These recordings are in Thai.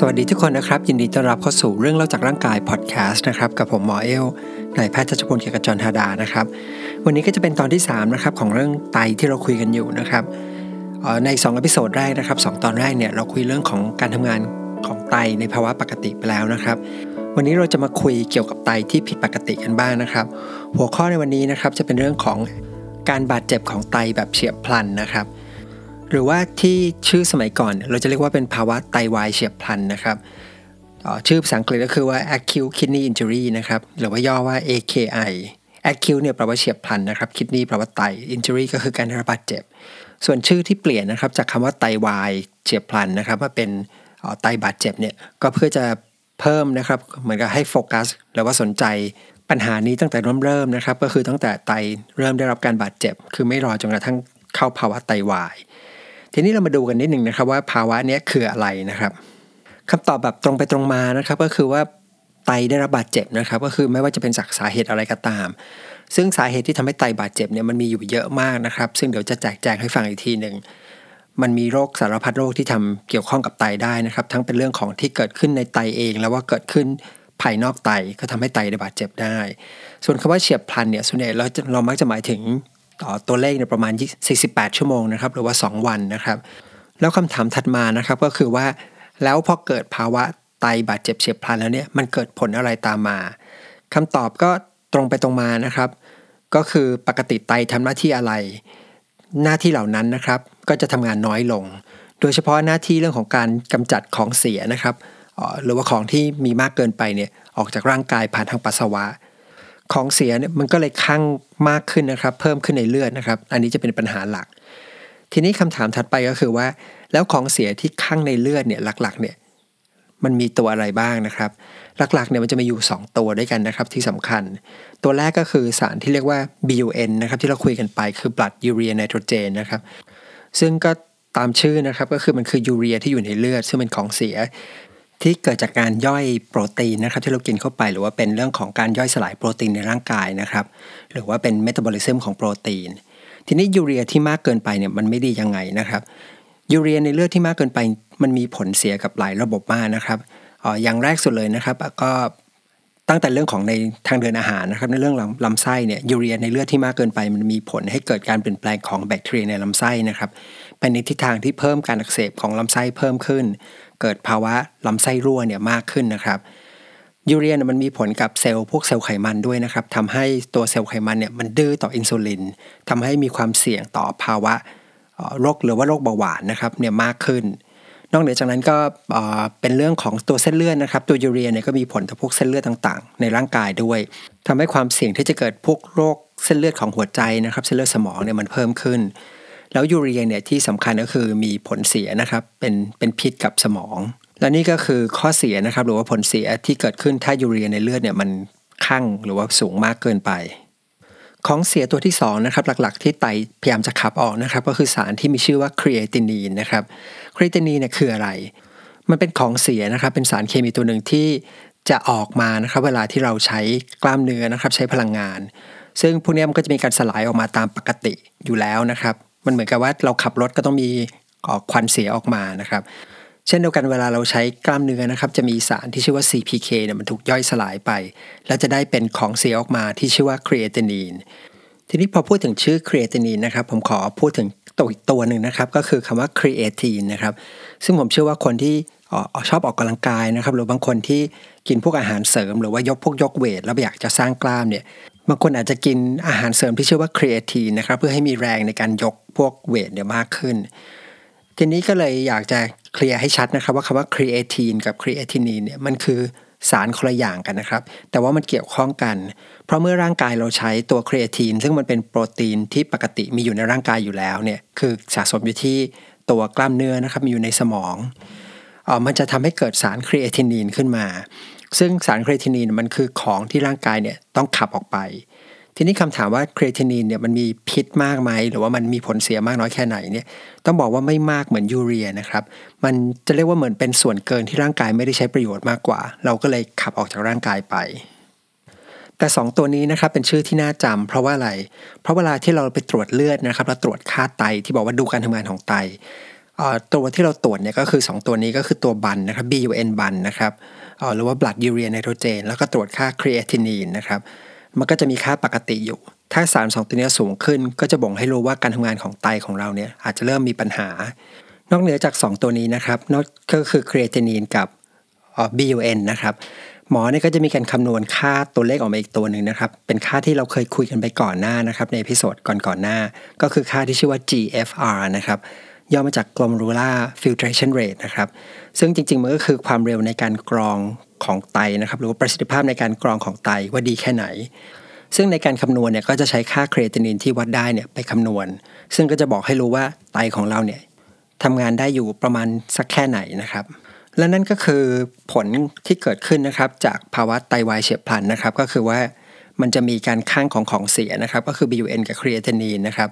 สวัสดีทุกคนนะครับ ยินดีต้อนรับเข้าสู่เรื่องเล่าจากร่างกายพอดแคสต์นะครับกับผมหมอเอลนายแพทย์จัชพลเกียรติจรธาดานะครับ วันนี้ก็จะเป็นตอนที่3นะครับของเรื่องไตที่เราคุยกันอยู่นะครับใน2 episode แรกนะครับ2ตอนแรกเนี่ยเราคุยเรื่องของการทำงานของไตในภาวะปกติไปแล้วนะครับ วันนี้เราจะมาคุยเกี่ยวกับไตที่ผิดปกติกันบ้างนะครับ หัวข้อในวันนี้นะครับจะเป็นเรื่องของการบาดเจ็บของไตแบบเฉียบพลันนะครับ หรือว่าที่ชื่อสมัยก่อน เราจะเรียกว่าเป็นภาวะไตวายเฉียบพลันนะครับชื่อภาษาอังกฤษก็คือว่า acute kidney injury นะครับ หรือว่าย่อว่า AKI acute เนี่ยแปลว่าเฉียบพลันนะครับ kidney แปลว่าไต injury ก็คือการได้รับบาดเจ็บ ส่วนชื่อที่เปลี่ยนนะครับจากคำว่าไตวายเฉียบพลันนะครับมาเป็นไตบาดเจ็บเนี่ยก็เพื่อจะเพิ่มนะครับเหมือนกับให้โฟกัสหรือว่าสนใจปัญหานี้ตั้งแต่เริ่มเริ่มนะครับ ก็คือตั้งแต่ไตเริ่มได้รับการบาดเจ็บ คือไม่รอจนกระทั่งเข้าภาวะไตวาย ทีนี้เรามาดูกันนิดหนึ่งนะครับว่าภาวะนี้คืออะไรนะครับคำตอบแบบตรงไปตรงมานะครับก็คือว่าไตได้รับบาดเจ็บนะครับ ก็คือไม่ว่าจะเป็นจากสาเหตุอะไรก็ตาม ซึ่งสาเหตุที่ทำให้ไตบาดเจ็บเนี่ยมันมีอยู่เยอะมากนะครับ ซึ่งเดี๋ยวจะแจกแจงให้ฟังอีกทีหนึ่งมันมีโรคสารพัดโรคที่ทำเกี่ยวข้องกับไตได้นะครับ ทั้งเป็นเรื่องของที่เกิดขึ้นในไตเอง แล้วว่าเกิดขึ้นภายนอกไตก็ทำให้ไตได้บาดเจ็บได้ ส่วนคำว่าเฉียบพลันเนี่ยส่วนใหญ่เราเรามักจะหมายถึง ต่อตัวเลขเนี่ยประมาณ 48 ชั่วโมงนะครับหรือว่า 2 วันนะครับ แล้วคำถามถัดมานะครับก็คือว่าแล้วพอเกิดภาวะไตบาดเจ็บเฉียบพลันแล้วเนี่ยมันเกิดผลอะไรตามมาคำตอบก็ตรงไปตรงมานะครับ ก็คือปกติไตทำหน้าที่อะไร หน้าที่เหล่านั้นนะครับ ก็จะทำงานน้อยลง โดยเฉพาะหน้าที่เรื่องของการกำจัดของเสียนะครับหรือว่าของที่มีมากเกินไปเนี่ยออกจากร่างกายผ่านทางปัสสาวะ ของเสียเนี่ยมันก็เลยคั่งมากขึ้นนะครับ เพิ่มขึ้นในเลือดนะครับ อันนี้จะเป็นปัญหาหลัก ทีนี้คำถามถัดไปก็คือว่า แล้วของเสียที่คั่งในเลือดเนี่ยหลักๆ เนี่ยมันมีตัวอะไรบ้างนะครับ หลักๆเนี่ยมันจะมีอยู่ 2 ตัวด้วยกันนะครับที่สำคัญ ตัวแรกก็คือสารที่เรียกว่า BUN นะครับที่เราคุยกันไปคือ blood urea nitrogen นะครับ ซึ่งก็ตามชื่อนะครับก็คือมันคือยูเรียที่อยู่ในเลือด ซึ่งเป็นของเสีย ที่เกิดจากการย่อยโปรตีนนะครับที่เรากินเข้าไป หรือว่าเป็นเรื่องของการย่อยสลายโปรตีนในร่างกายนะครับหรือว่าเป็นเมตาบอลิซึมของโปรตีน ทีนี้ยูเรียที่มากเกินไปเนี่ยมันไม่ดียังไงนะครับยูเรียในเลือดที่มากเกินไป มันมีผลเสียกับหลายระบบมากนะครับอออย่างแรกสุดเลยนะครับก็ตั้งแต่เรื่องของในทางเดินอาหารนะครับในเรื่องลำไส้เนี่ยยูเรียในเลือดที่มากเกินไป มันมีผลให้เกิดการเปลี่ยนแปลงของแบคทีเรียในลำไส้นะครับไปในทิศทางที่เพิ่มการอักเสบของลำไส้เพิ่มขึ้น เกิดภาวะลำไส้รั่วเนี่ยมากขึ้นนะครับยูเรียมันมีผลกับเซลล์พวกเซลล์ไขมันด้วยนะครับทำให้ตัวเซลล์ไขมันเนี่ยมันดื้อต่ออินซูลินทำให้มีความเสี่ยงต่อภาวะโรคหรือว่าโรคเบาหวานนะครับเนี่ยมากขึ้น นอกเหนือจากนั้นก็เป็นเรื่องของตัวเส้นเลือดนะครับ ตัวยูเรียเนี่ยก็มีผลต่อพวกเส้นเลือดต่างๆ ในร่างกายด้วยทำให้ความเสี่ยงที่จะเกิดพวกโรคเส้นเลือดของหัวใจนะครับ เส้นเลือดสมองเนี่ยมันเพิ่มขึ้น แล้วยูเรียเนี่ยที่สำคัญก็คือมีผลเสียนะครับเป็นเป็นพิษกับสมอง และนี่ก็คือข้อเสียนะครับหรือว่าผลเสียที่เกิดขึ้นถ้ายูเรียในเลือดเนี่ยมันคั่งหรือว่าสูงมากเกินไป ของเสียตัวที่2นะครับหลักๆ ที่ไตพยายามจะขับออกนะครับก็คือสารที่มีชื่อว่าครีเอตินีนนะครับครีเอตินีนเนี่ยคืออะไร มันเป็นของเสียนะครับเป็นสารเคมีตัวหนึ่งที่จะออกมานะครับเวลาที่เราใช้กล้ามเนื้อนะครับใช้พลังงาน ซึ่งพวกนี้มันก็จะมีการสลายออกมาตามปกติอยู่แล้วนะครับ มันเหมือนกับว่าเราขับรถก็ต้องมีออกควันเสียออกมานะครับ เช่นเดียวกันเวลาเราใช้กล้ามเนื้อนะครับ จะมีสารที่ชื่อว่า CPK เนี่ยมันถูกย่อยสลายไป แล้วจะได้เป็นของเสียออกมาที่ชื่อว่าครีเอตินีนทีนี้พอพูดถึงชื่อครีเอตินีนนะครับผมขอพูดถึงตัวอีกตัวหนึ่งนะครับ ก็คือคำว่าครีเอทีนนะครับ ซึ่งผมเชื่อว่าคนที่ชอบออกกำลังกายนะครับ หรือบางคนที่กินพวกอาหารเสริม หรือว่ายกพวกยก weight แล้วอยากจะสร้างกล้ามเนี่ย บางคนอาจจะกินอาหารเสริมที่ชื่อว่าครีเอทีนนะครับเพื่อให้มีแรงในการยกพวก weight เนี่ยมากขึ้น ทีนี้ก็เลยอยากจะเคลียร์ให้ชัดนะครับว่าคำว่าครีเอทีนกับครีเอทินีนเนี่ยมันคือสารคนละอย่างกันนะครับ แต่ว่ามันเกี่ยวข้องกัน เพราะเมื่อร่างกายเราใช้ตัวครีเอทีนซึ่งมันเป็นโปรตีนที่ปกติมีอยู่ในร่างกายอยู่แล้วเนี่ยคือสะสมอยู่ที่ตัวกล้ามเนื้อนะครับมีอยู่ในสมองออมันจะทำให้เกิดสารครีเอทินีนขึ้นมา ซึ่งสารครีเอทินีนมันคือของที่ร่างกายเนี่ยต้องขับออกไป ทีนี้คำถามว่าครีเอทินีนเนี่ยมันมีพิษมากไหมหรือว่ามันมีผลเสียมากน้อยแค่ไหนเนี่ยต้องบอกว่าไม่มากเหมือนยูเรียนะครับ มันจะเรียกว่าเหมือนเป็นส่วนเกินที่ร่างกายไม่ได้ใช้ประโยชน์มากกว่า เราก็เลยขับออกจากร่างกายไปแต่ 2 ตัวนี้นะครับเป็นชื่อที่น่าจำเพราะว่าอะไร เพราะเวลาที่เราไปตรวจเลือดนะครับเราตรวจค่าไตที่บอกว่าดูการทำงานของไตตัวที่เราตรวจเนี่ยก็คือ 2 ตัวนี้ก็คือตัวบันนะครับ BUN บันนะครับ หรือว่า blood urea nitrogen แล้วก็ตรวจค่า creatinine นะครับ มันก็จะมีค่าปกติอยู่ ถ้าสารสองตัวนี้สูงขึ้น ก็จะบ่งให้รู้ว่าการทำงานของไตของเราเนี่ยอาจจะเริ่มมีปัญหา นอกเหนือจาก 2 ตัวนี้นะครับ นอกก็คือ creatinine กับ BUN นะครับหมอเนี่ยก็จะมีการคำนวณค่าตัวเลขออกมาอีกตัวหนึ่งนะครับ เป็นค่าที่เราเคยคุยกันไปก่อนหน้านะครับในพิโซดก่อนก่อนหน้า ก็คือค่าที่ชื่อว่า GFR นะครับ ย่อมาจาก glomerular filtration rate นะครับ ซึ่งจริง ๆ มันก็คือความเร็วในการกรองของไตนะครับ หรือว่าประสิทธิภาพในการกรองของไตว่าดีแค่ไหน ซึ่งในการคำนวณเนี่ยก็จะใช้ค่าเครตินินที่วัดได้เนี่ยไปคำนวณ ซึ่งก็จะบอกให้รู้ว่าไตของเราเนี่ยทำงานได้อยู่ประมาณสักแค่ไหนนะครับ และนั่นก็คือผลที่เกิดขึ้นนะครับจากภาวะไตวายเฉียบพลันนะครับ ก็คือว่ามันจะมีการคั่งของของเสียนะครับ ก็คือ BUN กับครีเอตินีนนะครับ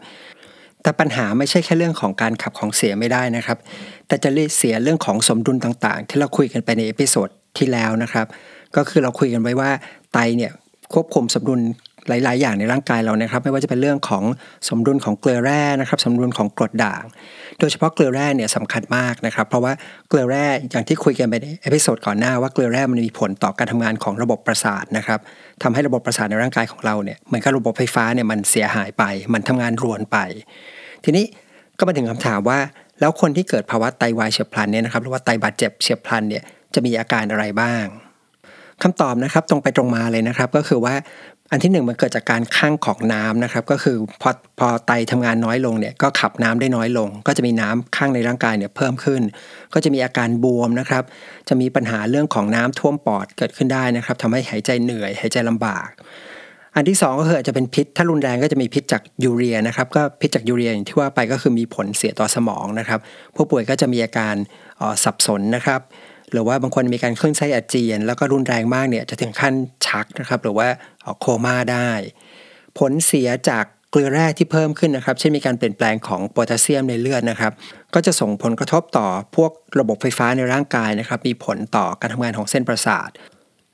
แต่ปัญหาไม่ใช่แค่เรื่องของการขับของเสียไม่ได้นะครับ แต่จะเสียเรื่องของสมดุลต่างๆ ที่เราคุยกันไปใน episode ที่แล้วนะครับ ก็คือเราคุยกันไว้ว่าไตเนี่ยควบคุมสมดุล หลาย ๆ อย่างในร่างกายเรานะครับ ไม่ว่าจะเป็นเรื่องของสมดุลของเกลือแร่นะครับสมดุลของกรดด่าง โดยเฉพาะเกลือแร่เนี่ยสำคัญมากนะครับ เพราะว่าเกลือแร่อย่างที่คุยกันไปใน episode ก่อนหน้าว่าเกลือแร่มันมีผลต่อการทำงานของระบบประสาทนะครับทำให้ระบบประสาทในร่างกายของเราเนี่ยเหมือนกับระบบไฟฟ้าเนี่ยมันเสียหายไป มันทำงานรวนไป ทีนี้ก็มาถึงคำถามว่า แล้วคนที่เกิดภาวะไตวายเฉียบพลันเนี่ยนะครับหรือว่าไตบาดเจ็บเฉียบพลันเนี่ยจะมีอาการอะไรบ้างคำตอบนะครับตรงไปตรงมาเลยนะครับก็คือว่า อันที่หนึ่งมันเกิดจากการข้างของน้ำนะครับ ก็คือพอพอไตทำงานน้อยลงเนี่ยก็ขับน้ำได้น้อยลง ก็จะมีน้ำข้างในร่างกายเนี่ยเพิ่มขึ้น ก็จะมีอาการบวมนะครับ จะมีปัญหาเรื่องของน้ำท่วมปอดเกิดขึ้นได้นะครับทำให้หายใจเหนื่อยหายใจลำบาก อันที่2ก็คืออาจจะเป็นพิษถ้ารุนแรงก็จะมีพิษจากยูเรียนะครับก็พิษจากยูเรียอย่างที่ว่าไปก็คือมีผลเสียต่อสมองนะครับผู้ป่วยก็จะมีอาการสับสนนะครับ หรือว่าบางคนมีการคลื่นไส้อาเจียน แล้วก็รุนแรงมากเนี่ยจะถึงขั้นชักนะครับ หรือว่าโคม่าได้ ผลเสียจากเกลือแร่ที่เพิ่มขึ้นนะครับ เช่นมีการเปลี่ยนแปลงของโพแทสเซียมในเลือดนะครับ ก็จะส่งผลกระทบต่อพวกระบบไฟฟ้าในร่างกายนะครับ มีผลต่อการทำงานของเส้นประสาท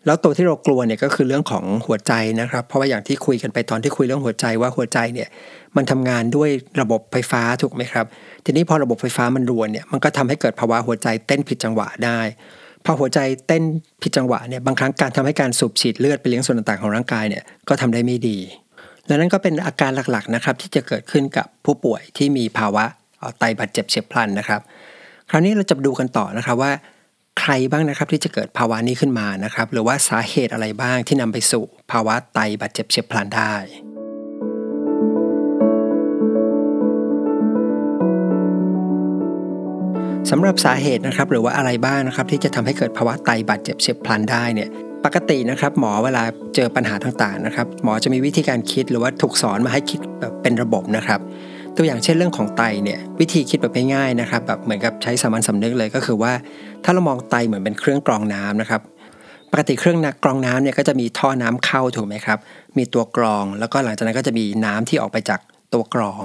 แล้วตัวที่เรากลัวเนี่ยก็คือเรื่องของหัวใจนะครับ เพราะว่าอย่างที่คุยกันไปตอนที่คุยเรื่องหัวใจว่าหัวใจเนี่ยมันทำงานด้วยระบบไฟฟ้าถูกไหมครับ ทีนี้พอระบบไฟฟ้ามันรวนเนี่ยมันก็ทำให้เกิดภาวะหัวใจเต้นผิดจังหวะได้ พอหัวใจเต้นผิดจังหวะเนี่ยบางครั้งการทำให้การสูบฉีดเลือดไปเลี้ยงส่วนต่างๆของร่างกายเนี่ยก็ทำได้ไม่ดี และนั่นก็เป็นอาการหลักๆนะครับที่จะเกิดขึ้นกับผู้ป่วยที่มีภาวะไตบาดเจ็บเฉียบพลันนะครับ คราวนี้เราจะดูกันต่อนะครับว่า ใครบ้างนะครับที่จะเกิดภาวะนี้ขึ้นมานะครับ หรือว่าสาเหตุอะไรบ้างที่นำไปสู่ภาวะไตบาดเจ็บเฉียบพลันได้สำหรับสาเหตุนะครับหรือว่าอะไรบ้างนะครับที่จะทำให้เกิดภาวะไตบาดเจ็บเฉียบพลันได้เนี่ยปกตินะครับหมอเวลาเจอปัญหาต่างๆนะครับหมอจะมีวิธีการคิดหรือว่าถูกสอนมาให้คิดแบบเป็นระบบนะครับ ตัวอย่างเช่นเรื่องของไตเนี่ยวิธีคิดแบบง่ายๆนะครับแบบเหมือนกับใช้สามัญสำนึกเลยก็คือว่า ถ้าเรามองไตเหมือนเป็นเครื่องกรองน้ำนะครับปกติเครื่องกรองน้ำเนี่ยก็จะมีท่อน้ำเข้าถูกไหมครับ มีตัวกรองแล้วก็หลังจากนั้นก็จะมีน้ำที่ออกไปจากตัวกรอง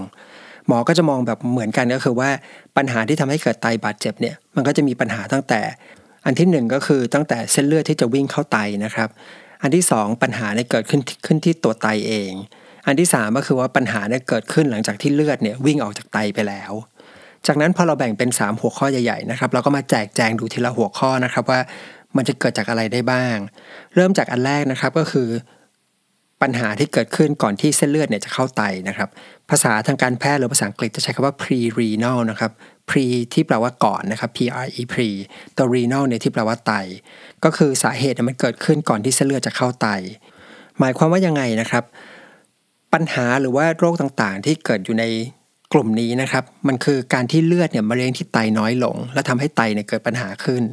หมอก็จะมองแบบเหมือนกันก็คือว่าปัญหาที่ทำให้เกิดไตบาดเจ็บเนี่ยมันก็จะมีปัญหาตั้งแต่ อันที่ 1 ก็คือตั้งแต่เส้นเลือดที่จะวิ่งเข้าไตนะครับ อันที่ 2 ปัญหาเนี่ยเกิดขึ้นขึ้นที่ตัวไตเอง อันที่ 3 ก็คือว่าปัญหาเนี่ยเกิดขึ้นหลังจากที่เลือดเนี่ยวิ่งออกจากไตไปแล้ว จากนั้นพอเราแบ่งเป็น 3 หัวข้อใหญ่ๆนะครับเราก็มาแจกแจงดูทีละหัวข้อนะครับว่ามันจะเกิดจากอะไรได้บ้าง เริ่มจากอันแรกนะครับก็คือ ปัญหาที่เกิดขึ้นก่อนที่เส้นเลือดเนี่ยจะเข้าไตนะครับ ภาษาทางการแพทย์หรือภาษาอังกฤษจะใช้คำว่า pre renal นะครับ pre ที่แปลว่าก่อนนะครับ pre pre ตัว renal เนี่ยที่แปลว่าไต ก็คือสาเหตุมันเกิดขึ้นก่อนที่เส้นเลือดจะเข้าไต หมายความว่ายังไงนะครับ ปัญหาหรือว่าโรคต่างๆ ที่เกิดอยู่ในกลุ่มนี้นะครับ มันคือการที่เลือดเนี่ยมาเลี้ยงที่ไตน้อยลง และทำให้ไตเนี่ยเกิดปัญหาขึ้น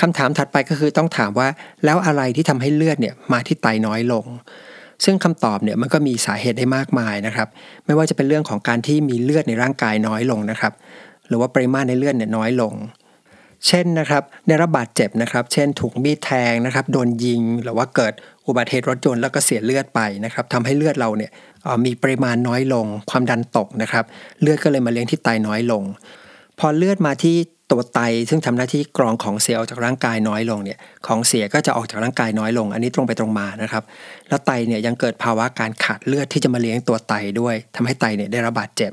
คำถามถัดไปก็คือต้องถามว่าแล้วอะไรที่ทำให้เลือดเนี่ยมาที่ไตน้อยลง ซึ่งคำตอบเนี่ยมันก็มีสาเหตุได้มากมายนะครับ ไม่ว่าจะเป็นเรื่องของการที่มีเลือดในร่างกายน้อยลงนะครับ หรือว่าปริมาณในเลือดเนี่ยน้อยลง เช่นนะครับได้รับบาดเจ็บนะครับ เช่นถูกมีดแทงนะครับ โดนยิงหรือว่าเกิดอุบัติเหตุรถยนต์แล้วก็เสียเลือดไปนะครับทำให้เลือดเราเนี่ย มีปริมาณน้อยลง ความดันตกนะครับ เลือดก็เลยมาเลี้ยงที่ไตน้อยลง พอเลือดมาที่ตัวไตซึ่งทำหน้าที่กรองของเสียออกจากร่างกายน้อยลงเนี่ยของเสียก็จะออกจากร่างกายน้อยลง อันนี้ตรงไปตรงมานะครับ แล้วไตเนี่ยยังเกิดภาวะการขาดเลือดที่จะมาเลี้ยงตัวไตด้วยทำให้ไตเนี่ยได้รับบาดเจ็บ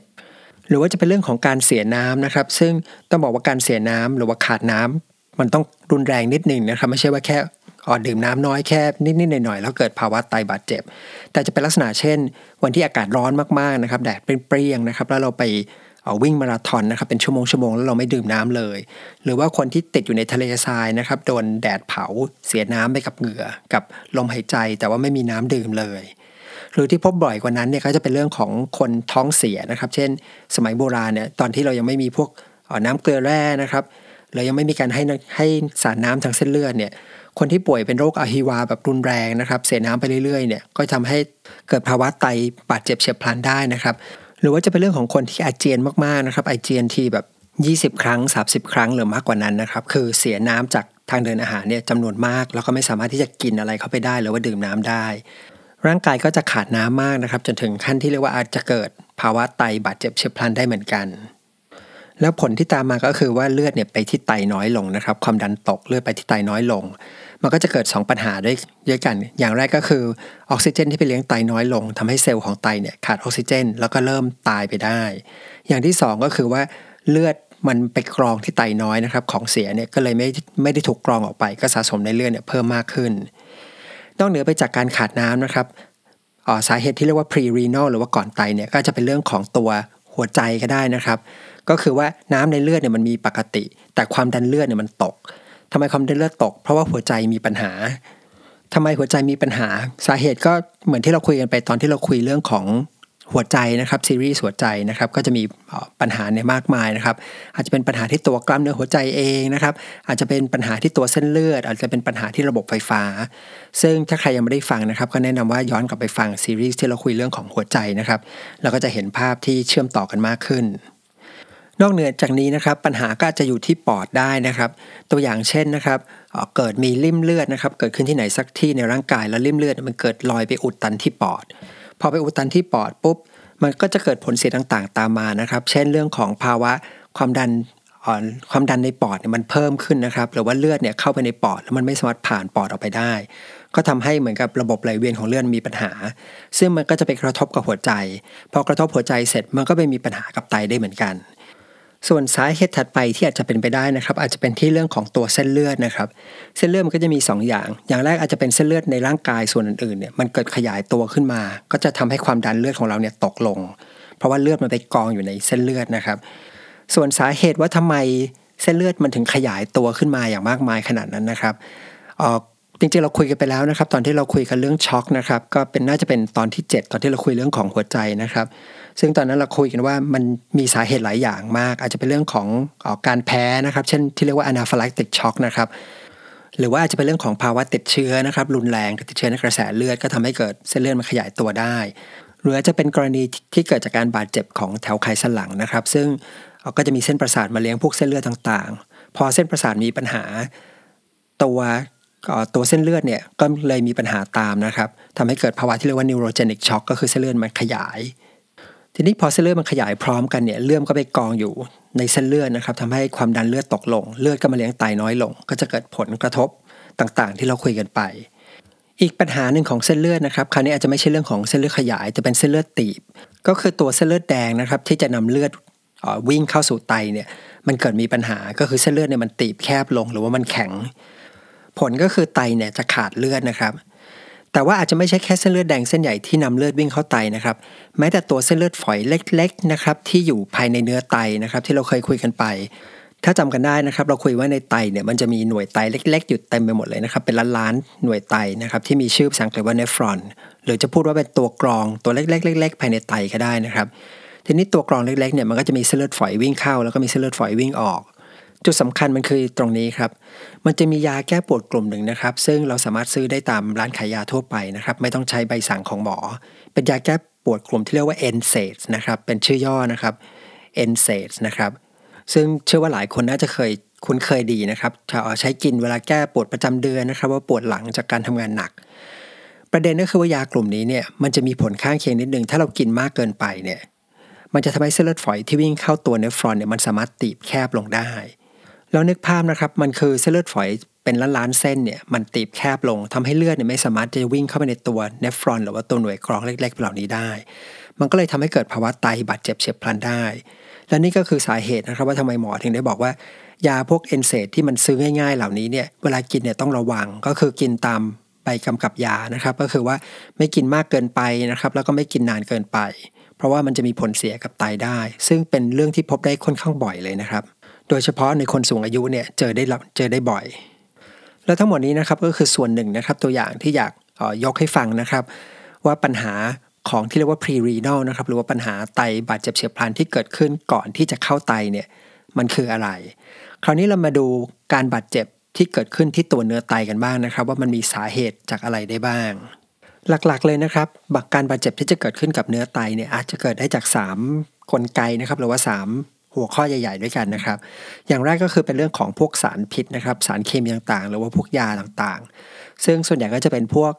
หรือว่าจะเป็นเรื่องของการเสียน้ำนะครับ ซึ่งต้องบอกว่าการเสียน้ำหรือว่าขาดน้ำมันต้องรุนแรงนิดหนึ่งนะครับ ไม่ใช่ว่าแค่ ออดื่มน้ำน้อยแค่นิดๆหน่อยๆแล้วเกิดภาวะไตบาดเจ็บ แต่จะเป็นลักษณะเช่น วันที่อากาศร้อนมากๆนะครับแดดเปรี้ยงๆนะครับแล้วเราไปเอาวิ่งมาราธอนนะครับเป็นชั่วโมงชั่วโมงแล้วเราไม่ดื่มน้ำเลย หรือว่าคนที่ติดอยู่ในทะเลทรายนะครับโดนแดดเผาเสียน้ำไปกับเหงื่อ กับลมหายใจแต่ว่าไม่มีน้ำดื่มเลย หรือที่พบบ่อยกว่านั้นเนี่ยก็จะเป็นเรื่องของคนท้องเสียนะครับ เช่น สมัยโบราณเนี่ยตอนที่เรายังไม่มีพวกน้ำเกลือแร่นะครับหรือยังไม่มีการให้ให้สารน้ำทางเส้นเลือดเนี่ย คนที่ป่วยเป็นโรคอะฮิวาแบบรุนแรงนะครับ เสียน้ำไปเรื่อยๆเนี่ยก็ทำให้เกิดภาวะไตบาดเจ็บเฉียบพลันได้นะครับ หรือว่าจะเป็นเรื่องของคนที่อาเจียนมากๆนะครับอาเจียนที่แบบ 20 ครั้ง 30 ครั้งหรือมากกว่านั้นนะครับคือเสียน้ำจากทางเดินอาหารเนี่ยจำนวนมาก แล้วก็ไม่สามารถที่จะกินอะไรเข้าไปได้หรือว่าดื่มน้ำได้ ร่างกายก็จะขาดน้ำมากนะครับ จนถึงขั้นที่เรียกว่าอาจจะเกิดภาวะไตบาดเจ็บเฉียบพลันได้เหมือนกัน แล้วผลที่ตามมาก็คือว่าเลือดเนี่ยไปที่ไตน้อยลงนะครับ ความดันตกเลือดไปที่ไตน้อยลง มันก็จะเกิด 2 ปัญหาด้วยด้วยกัน อย่างแรกก็คือออกซิเจนที่ไปเลี้ยงไตน้อยลงทำให้เซลล์ของไตเนี่ยขาดออกซิเจน แล้วก็เริ่มตายไปได้ อย่างที่ 2 ก็คือว่าเลือดมันไปกรองที่ไตน้อยนะครับ ของเสียเนี่ยก็เลยไม่ไม่ได้ถูกกรองออกไป ก็สะสมในเลือดเนี่ยเพิ่มมากขึ้น นอกเหนือไปจากการขาดน้ำนะครับสาเหตุที่เรียกว่า pre-renal หรือว่าก่อนไตเนี่ยก็จะเป็นเรื่องของตัวหัวใจก็ได้นะครับ ก็คือว่าน้ำในเลือดเนี่ยมันมีปกติ แต่ความดันเลือดเนี่ยมันตกทำไมความดันเลือดตก เพราะว่าหัวใจมีปัญหาทำไมหัวใจมีปัญหา สาเหตุก็เหมือนที่เราคุยกันไปตอนที่เราคุยเรื่องของหัวใจนะครับซีรีส์หัวใจนะครับก็จะมีปัญหาเนี่ยมากมายนะครับอาจจะเป็นปัญหาที่ตัวกล้ามเนื้อหัวใจเองนะครับอาจจะเป็นปัญหาที่ตัวเส้นเลือด อาจจะเป็นปัญหาที่ระบบไฟฟ้า ซึ่งถ้าใครยังไม่ได้ฟังนะครับก็แนะนำว่าย้อนกลับไปฟังซีรีส์ที่เราคุยเรื่องของหัวใจนะครับเราก็จะเห็นภาพที่เชื่อมต่อกันมากขึ้น นอกเหนือจากนี้นะครับปัญหาก็จะอยู่ที่ปอดได้นะครับ ตัวอย่างเช่นนะครับเกิดมีริ่มเลือดนะครับเกิดขึ้นที่ไหนสักที่ในร่างกายแล้วริ่มเลือดมันเกิดลอยไปอุดตันที่ปอด พอไปอุดตันที่ปอดปุ๊บมันก็จะเกิดผลเสียต่างๆ ตามมานะครับ เช่นเรื่องของภาวะความดันความดันในปอดเนี่ยมันเพิ่มขึ้นนะครับหรือว่าเลือดเนี่ยเข้าไปในปอดแล้วมันไม่สามารถผ่านปอดออกไปได้ ก็ทำให้เหมือนกับระบบไหลเวียนของเลือดมีปัญหา ซึ่งมันก็จะไปกระทบกับหัวใจ พอกระทบหัวใจเสร็จมันก็ไปมีปัญหากับไตได้เหมือนกัน ส่วนสาเหตุถัดไปที่อาจจะเป็นไปได้นะครับ อาจจะเป็นที่เรื่องของตัวเส้นเลือดนะครับ เส้นเลือดมันก็จะมี 2 อย่าง อย่างแรกอาจจะเป็นเส้นเลือดในร่างกายส่วนอื่นๆเนี่ยมันเกิดขยายตัวขึ้นมา ก็จะทำให้ความดันเลือดของเราเนี่ยตกลง เพราะว่าเลือดมันไปกองอยู่ในเส้นเลือดนะครับ ส่วนสาเหตุว่าทำไมเส้นเลือดมันถึงขยายตัวขึ้นมาอย่างมากมายขนาดนั้นนะครับจริงๆเราคุยกันไปแล้วนะครับ ตอนที่เราคุยกันเรื่องช็อกนะครับ ก็เป็นน่าจะเป็นตอนที่ 7 ตอนที่เราคุยเรื่องของหัวใจนะครับ ซึ่งตอนนั้นเราคุยกันว่ามันมีสาเหตุหลายอย่างมาก อาจจะเป็นเรื่องของอการแพ้นะครับ เช่นที่เรียกว่า anaphylactic shock นะครับหรือว่าอาจจะเป็นเรื่องของภาวะติดเชื้อนะครับ รุนแรงติดเชื้อในกระแสเลือดก็ทำให้เกิดเส้นเลือดมันขยายตัวได้ หรืออาจจะเป็นกรณีที่เกิดจากการบาดเจ็บของแถวไขสันหลังนะครับ ซึ่งก็จะมีเส้นประสาทมาเลี้ยงพวกเส้นเลือดต่างๆ พอเส้นประสาทมีปัญหา ตัวตัวเส้นเลือดเนี่ยก็เลยมีปัญหาตามนะครับทำให้เกิดภาวะที่เรียกว่า neurogenic shock ก็คือเส้นเลือดมันขยาย ทีนี้พอเส้นเลือดมันขยายพร้อมกันเนี่ยเลือดก็ไปกองอยู่ในเส้นเลือดนะครับทำให้ความดันเลือดตกลง เลือดก็มาเลี้ยงไตน้อยลง ก็จะเกิดผลกระทบต่างๆ ที่เราคุยกันไป อีกปัญหาหนึ่งของเส้นเลือดนะครับคราวนี้อาจจะไม่ใช่เรื่องของเส้นเลือดขยายแต่เป็นเส้นเลือดตีบ ก็คือตัวเส้นเลือดแดงนะครับที่จะนำเลือดวิ่งเข้าสู่ไตเนี่ยมันเกิดมีปัญหาก็คือเส้นเลือดเนี่ยมันตีบแคบลงหรือว่ามันแข็ง ผลก็คือไตเนี่ยจะขาดเลือดนะครับ แต่ว่าอาจจะไม่ใช่แค่เส้นเลือดแดงเส้นใหญ่ที่นำเลือดวิ่งเข้าไตนะครับ แม้แต่ตัวเส้นเลือดฝอยเล็กๆนะครับที่อยู่ภายในเนื้อไตนะครับที่เราเคยคุยกันไป ถ้าจำกันได้นะครับ เราคุยว่าในไตเนี่ยมันจะมีหน่วยไตเล็ก ๆ อยู่เต็มไปหมดเลยนะครับ เป็นล้านๆหน่วยไตนะครับที่มีชื่อภาษาอังกฤษว่าเนฟรอนหรือจะพูดว่าเป็นตัวกรองตัวเล็กๆๆภายในไตก็ได้นะครับทีนี้ตัวกรองเล็กๆเนี่ยมันก็จะมีเส้นเลือดฝอยวิ่งเข้าแล้วก็มีเส้นเลือดฝอยวิ่งออก จุดสำคัญมันคือตรงนี้ครับ มันจะมียาแก้ปวดกลุ่มหนึ่งนะครับ ซึ่งเราสามารถซื้อได้ตามร้านขายยาทั่วไปนะครับ ไม่ต้องใช้ใบสั่งของหมอ เป็นยาแก้ปวดกลุ่มที่เรียกว่า NSAIDs นะครับ เป็นชื่อย่อนะครับ NSAIDs นะครับ ซึ่งเชื่อว่าหลายคนน่าจะเคยคุ้นเคยดีนะครับใช้กินเวลาแก้ปวดประจำเดือนนะครับ ว่าปวดหลังจากการทำงานหนัก ประเด็นก็คือว่ายากลุ่มนี้เนี่ยมันจะมีผลข้างเคียงนิดนึงถ้าเรากินมากเกินไปเนี่ยมันจะทำให้เส้นเลือดฝอยที่วิ่งเข้าตัวเนฟรอนเนี่ยมันสามารถตีบแคบลงได้ แล้วนึกภาพนะครับมันคือเส้นเลือดฝอยเป็นล้านล้านเส้นเนี่ยมันตีบแคบลงทำให้เลือดเนี่ยไม่สามารถจะวิ่งเข้าไปในตัวเนฟรอนหรือว่าตัวหน่วยกรองเล็กๆเหล่านี้ได้ มันก็เลยทำให้เกิดภาวะไตบาดเจ็บเฉียบพลันได้ และนี่ก็คือสาเหตุนะครับว่าทำไมหมอถึงได้บอกว่ายาพวกเอนเซที่มันซื้อง่ายๆ เหล่านี้เนี่ยเวลากินเนี่ยต้องระวังก็คือกินตามใบกำกับยานะครับ ก็คือว่าไม่กินมากเกินไปนะครับ แล้วก็ไม่กินนานเกินไป เพราะว่ามันจะมีผลเสียกับไตได้ ซึ่งเป็นเรื่องที่พบได้ค่อนข้างบ่อยเลยนะครับ โดยเฉพาะในคนสูงอายุเนี่ยเจอได้เจอได้บ่อย แล้วทั้งหมดนี้นะครับก็คือส่วนหนึ่งนะครับตัวอย่างที่อยากยกให้ฟังนะครับ ว่าปัญหาของที่เรียกว่า pre-renal นะครับหรือว่าปัญหาไตบาดเจ็บเฉียบพลันที่เกิดขึ้นก่อนที่จะเข้าไตเนี่ยมันคืออะไร คราวนี้เรามาดูการบาดเจ็บที่เกิดขึ้นที่ตัวเนื้อไตกันบ้างนะครับ ว่ามันมีสาเหตุจากอะไรได้บ้าง หลักๆเลยนะครับกการบาดเจ็บที่จะเกิดขึ้นกับเนื้อไตเนี่ยอาจจะเกิดได้จาก 3 กลไกนะครับหรือว่า 3 หัวข้อใหญ่ๆด้วยกันนะครับ อย่างแรกก็คือเป็นเรื่องของพวกสารพิษนะครับ สารเคมีต่างๆ หรือว่าพวกยาต่างๆ ซึ่งส่วนใหญ่ก็จะเป็นพวก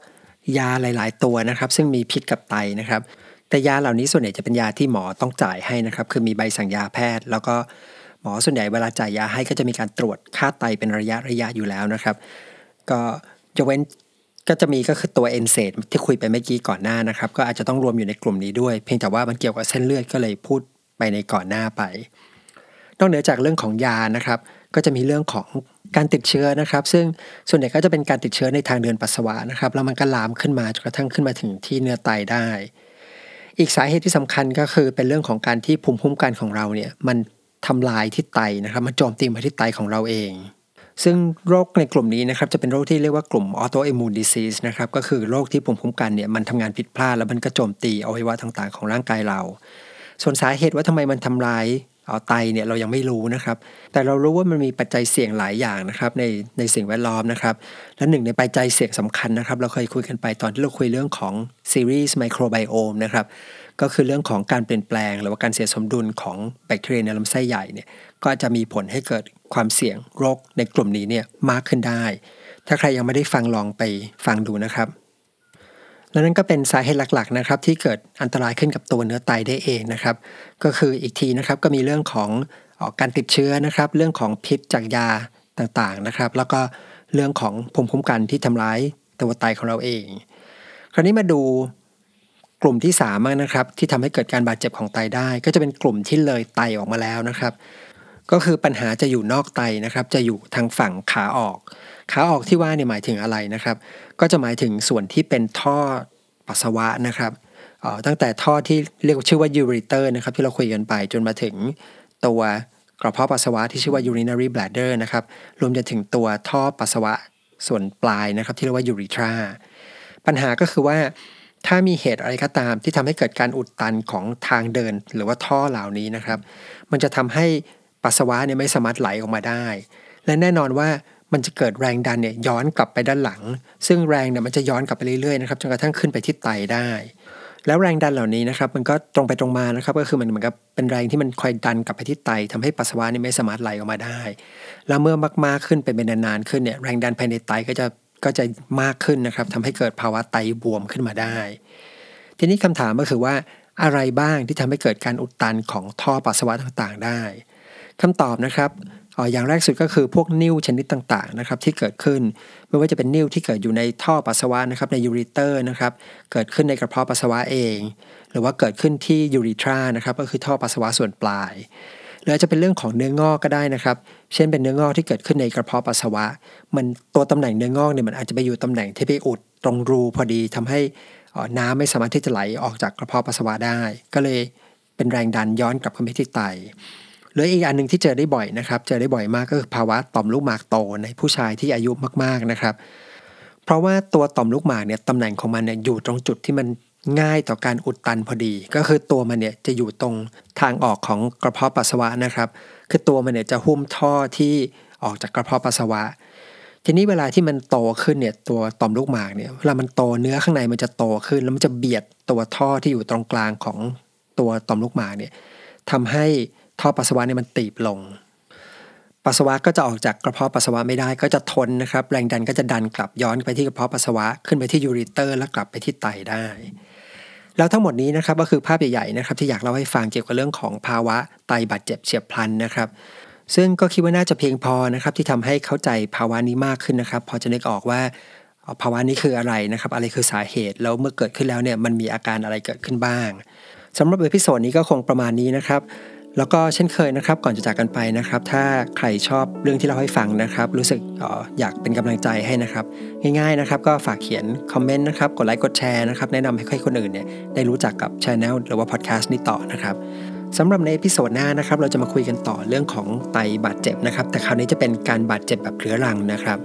ยาหลาย ๆ ตัวนะครับ ซึ่งมีพิษกับไตนะครับ แต่ยาเหล่านี้ส่วนใหญ่จะเป็นยาที่หมอต้องจ่ายให้นะครับ คือมีใบสั่งยาแพทย์ แล้วก็หมอส่วนใหญ่เวลาจ่ายยาให้ก็จะมีการตรวจค่าไตเป็นระยะระยะอยู่แล้วนะครับ ก็ยกเว้นก็จะมีก็คือตัวเอนเซดที่คุยไปเมื่อกี้ก่อนหน้านะครับ ก็อาจจะต้องรวมอยู่ในกลุ่มนี้ด้วย เพียงแต่ว่ามันเกี่ยวกับเส้นเลือดก็เลยพูด ไปในก่อนหน้าไป นอกเหนือจากเรื่องของยานะครับ ก็จะมีเรื่องของการติดเชื้อนะครับ ซึ่งส่วนใหญ่ก็จะเป็นการติดเชื้อในทางเดินปัสสาวะนะครับแล้วมันก็ลามขึ้นมาจนกระทั่งขึ้นมาถึงที่เนื้อไตได้ อีกสาเหตุที่สำคัญก็คือเป็นเรื่องของการที่ภูมิคุ้มกันของเราเนี่ยมันทำลายที่ไตนะครับ มันโจมตีมาที่ไตของเราเอง ซึ่งโรคในกลุ่มนี้นะครับจะเป็นโรคที่เรียกว่ากลุ่ม autoimmune disease นะครับก็คือโรคที่ภูมิคุ้มกันเนี่ยมันทำงานผิดพลาดแล้วมันก็โจมตีอวัยวะต่างๆ ของร่างกายเรา ส่วนสาเหตุว่าทำไมมันทำลายเอาไตเนี่ยเรายังไม่รู้นะครับ แต่เรารู้ว่ามันมีปัจจัยเสี่ยงหลายอย่างนะครับในในสิ่งแวดล้อมนะครับ และหนึ่งในปัจจัยเสี่ยงสำคัญนะครับ เราเคยคุยกันไปตอนที่เราคุยเรื่องของซีรีส์ไมโครไบโอมนะครับ ก็คือเรื่องของการเปลี่ยนแปลง หรือว่าการเสียสมดุลของแบคทีเรียในลำไส้ใหญ่เนี่ย ก็จะมีผลให้เกิดความเสี่ยงโรคในกลุ่มนี้เนี่ยมากขึ้นได้ ถ้าใครยังไม่ได้ฟังลองไปฟังดูนะครับ และนั่นก็เป็นสาเหตุหลักๆนะครับที่เกิดอันตรายขึ้นกับตัวเนื้อไตได้เองนะครับ ก็คืออีกทีนะครับก็มีเรื่องของออกการติดเชื้อนะครับ เรื่องของพิษจากยาต่างๆนะครับ แล้วก็เรื่องของภูมิคุ้มกันที่ทำร้ายตัวไตของเราเอง คราวนี้มาดูกลุ่มที่3ามนะครับที่ทำให้เกิดการบาดเจ็บของไตได้ ก็จะเป็นกลุ่มที่เลยไตออกมาแล้วนะครับ ก็คือปัญหาจะอยู่นอกไตนะครับ จะอยู่ทางฝั่งขาออก ขาออกที่ว่าเนี่ยหมายถึงอะไรนะครับ ก็จะหมายถึงส่วนที่เป็นท่อปัสสาวะนะครับตั้งแต่ท่อที่เรียกชื่อว่ายูริเตอร์นะครับที่เราคุยกันไปจนมาถึงตัวกระเพาะปัสสาวะที่ชื่อว่า urinary bladder นะครับรวมจนถึงตัวท่อปัสสาวะส่วนปลายนะครับ ที่เรียกว่ายูริทราปัญหาก็คือว่าถ้ามีเหตุอะไรก็ตามที่ทำให้เกิดการอุดตันของทางเดิน หรือว่าท่อเหล่านี้นะครับ มันจะทำให้ ปัสสาวะเนี่ยไม่สามารถไหลออกมาได้ และแน่นอนว่ามันจะเกิดแรงดันเนี่ยย้อนกลับไปด้านหลัง ซึ่งแรงเนี่ยมันจะย้อนกลับไปเรื่อยๆนะครับจนกระทั่งขึ้นไปที่ไตได้ แล้วแรงดันเหล่านี้นะครับมันก็ตรงไปตรงมานะครับก็คือมันเหมือนกับเป็นแรงที่มันคอยดันกลับไปที่ไตทำให้ปัสสาวะนี่ไม่สามารถไหลออกมาได้ แล้วเมื่อมากๆขึ้นเป็นนานๆขึ้นเนี่ยแรงดันภายในไตก็จะก็จะมากขึ้นนะครับทำให้เกิดภาวะไตบวมขึ้นมาได้ ทีนี้คำถามก็คือว่าอะไรบ้างที่ทำให้เกิดการอุดตันของท่อปัสสาวะต่างๆ ได้ คำตอบนะครับอย่างแรกสุดก็คือพวกนิ่วชนิดต่างๆนะครับที่เกิดขึ้น ไม่ว่าจะเป็นนิ่วที่เกิดอยู่ในท่อปัสสาวะนะครับในยูริเตอร์นะครับเกิดขึ้นในกระเพาะปัสสาวะเอง หรือว่าเกิดขึ้นที่ยูริทรานะครับก็คือท่อปัสสาวะส่วนปลายหรือจะเป็นเรื่องของเนื้องอกก็ได้นะครับ เช่นเป็นเนื้องอกที่เกิดขึ้นในกระเพาะปัสสาวะ มันตัวตำแหน่งเนื้องอกเนี่ยมันอาจจะไปอยู่ตำแหน่งที่ไปอุดตรงรูพอดีทำให้น้ำไม่สามารถที่จะไหลออกจากกระเพาะปัสสาวะได้ ก็เลยเป็นแรงดันย้อนกลับเข้าไปที่ไต หรืออีกอันหนึ่งที่เจอได้บ่อยนะครับ เจอได้บ่อยมากก็คือภาวะต่อมลูกหมากโตในผู้ชายที่อายุมาก ๆนะครับ เพราะว่าตัวต่อมลูกหมากเนี่ยตำแหน่งของมันเนี่ยอยู่ตรงจุดที่มันง่ายต่อการอุดตันพอดี ก็คือตัวมันเนี่ยจะอยู่ตรงทางออกของกระเพาะปัสสาวะนะครับ คือตัวมันเนี่ยจะหุ้มท่อที่ออกจากกระเพาะปัสสาวะ ทีนี้เวลาที่มันโตขึ้นเนี่ยตัวต่อมลูกหมากเนี่ยเวลามันโตเนื้อข้างในมันจะโตขึ้น แล้วมันจะเบียดตัวท่อที่อยู่ตรงกลางของตัวต่อมลูกหมากเนี่ยทำให้ ท่อปัสสาวะเนี่ยมันตีบลง ปัสสาวะก็จะออกจากกระเพาะปัสสาวะไม่ได้ก็จะทนนะครับ แรงดันก็จะดันกลับย้อนไปที่กระเพาะปัสสาวะขึ้นไปที่ยูริเตอร์ แล้วกลับไปที่ไตได้ แล้วทั้งหมดนี้นะครับก็คือภาพใหญ่ๆนะครับที่อยากเล่าให้ฟังเกี่ยวกับเรื่องของภาวะไตบาดเจ็บเฉียบพลันนะครับซึ่งก็คิดว่าน่าจะเพียงพอนะครับที่ทำให้เข้าใจภาวะนี้มากขึ้นนะครับ พอจะนึกออกว่าภาวะนี้คืออะไรนะครับ อะไรคือสาเหตุแล้วเมื่อเกิดขึ้นแล้วเนี่ยมันมีอาการอะไรเกิดขึ้นบ้างสำหรับ episode นี้ก็คงประมาณนี้นะครับ แล้วก็เช่นเคยนะครับ ก่อนจะจากกันไปนะครับ ถ้าใครชอบเรื่องที่เล่าให้ฟังนะครับ รู้สึกอยากเป็นกำลังใจให้นะครับ ง่ายๆนะครับ ก็ฝากเขียนคอมเมนต์นะครับ กดไลค์กดแชร์นะครับ แนะนำให้คนอื่นเนี่ยได้รู้จักกับช anel หรือว่าพอดแคสต์นี้ต่อนะครับสำหรับใน episode หน้านะครับ เราจะมาคุยกันต่อเรื่องของไตบาดเจ็บนะครับ แต่คราวนี้จะเป็นการบาดเจ็บแบบเรื้อรังนะครับ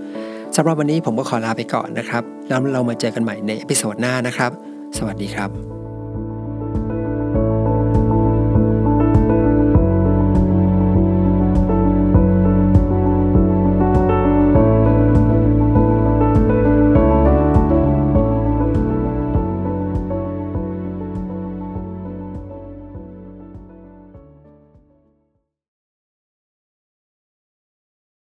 สำหรับวันนี้ผมก็ขอลาไปก่อนนะครับแล้วเรามาเจอกันใหม่ใน episode หน้านะครับ สวัสดีครับ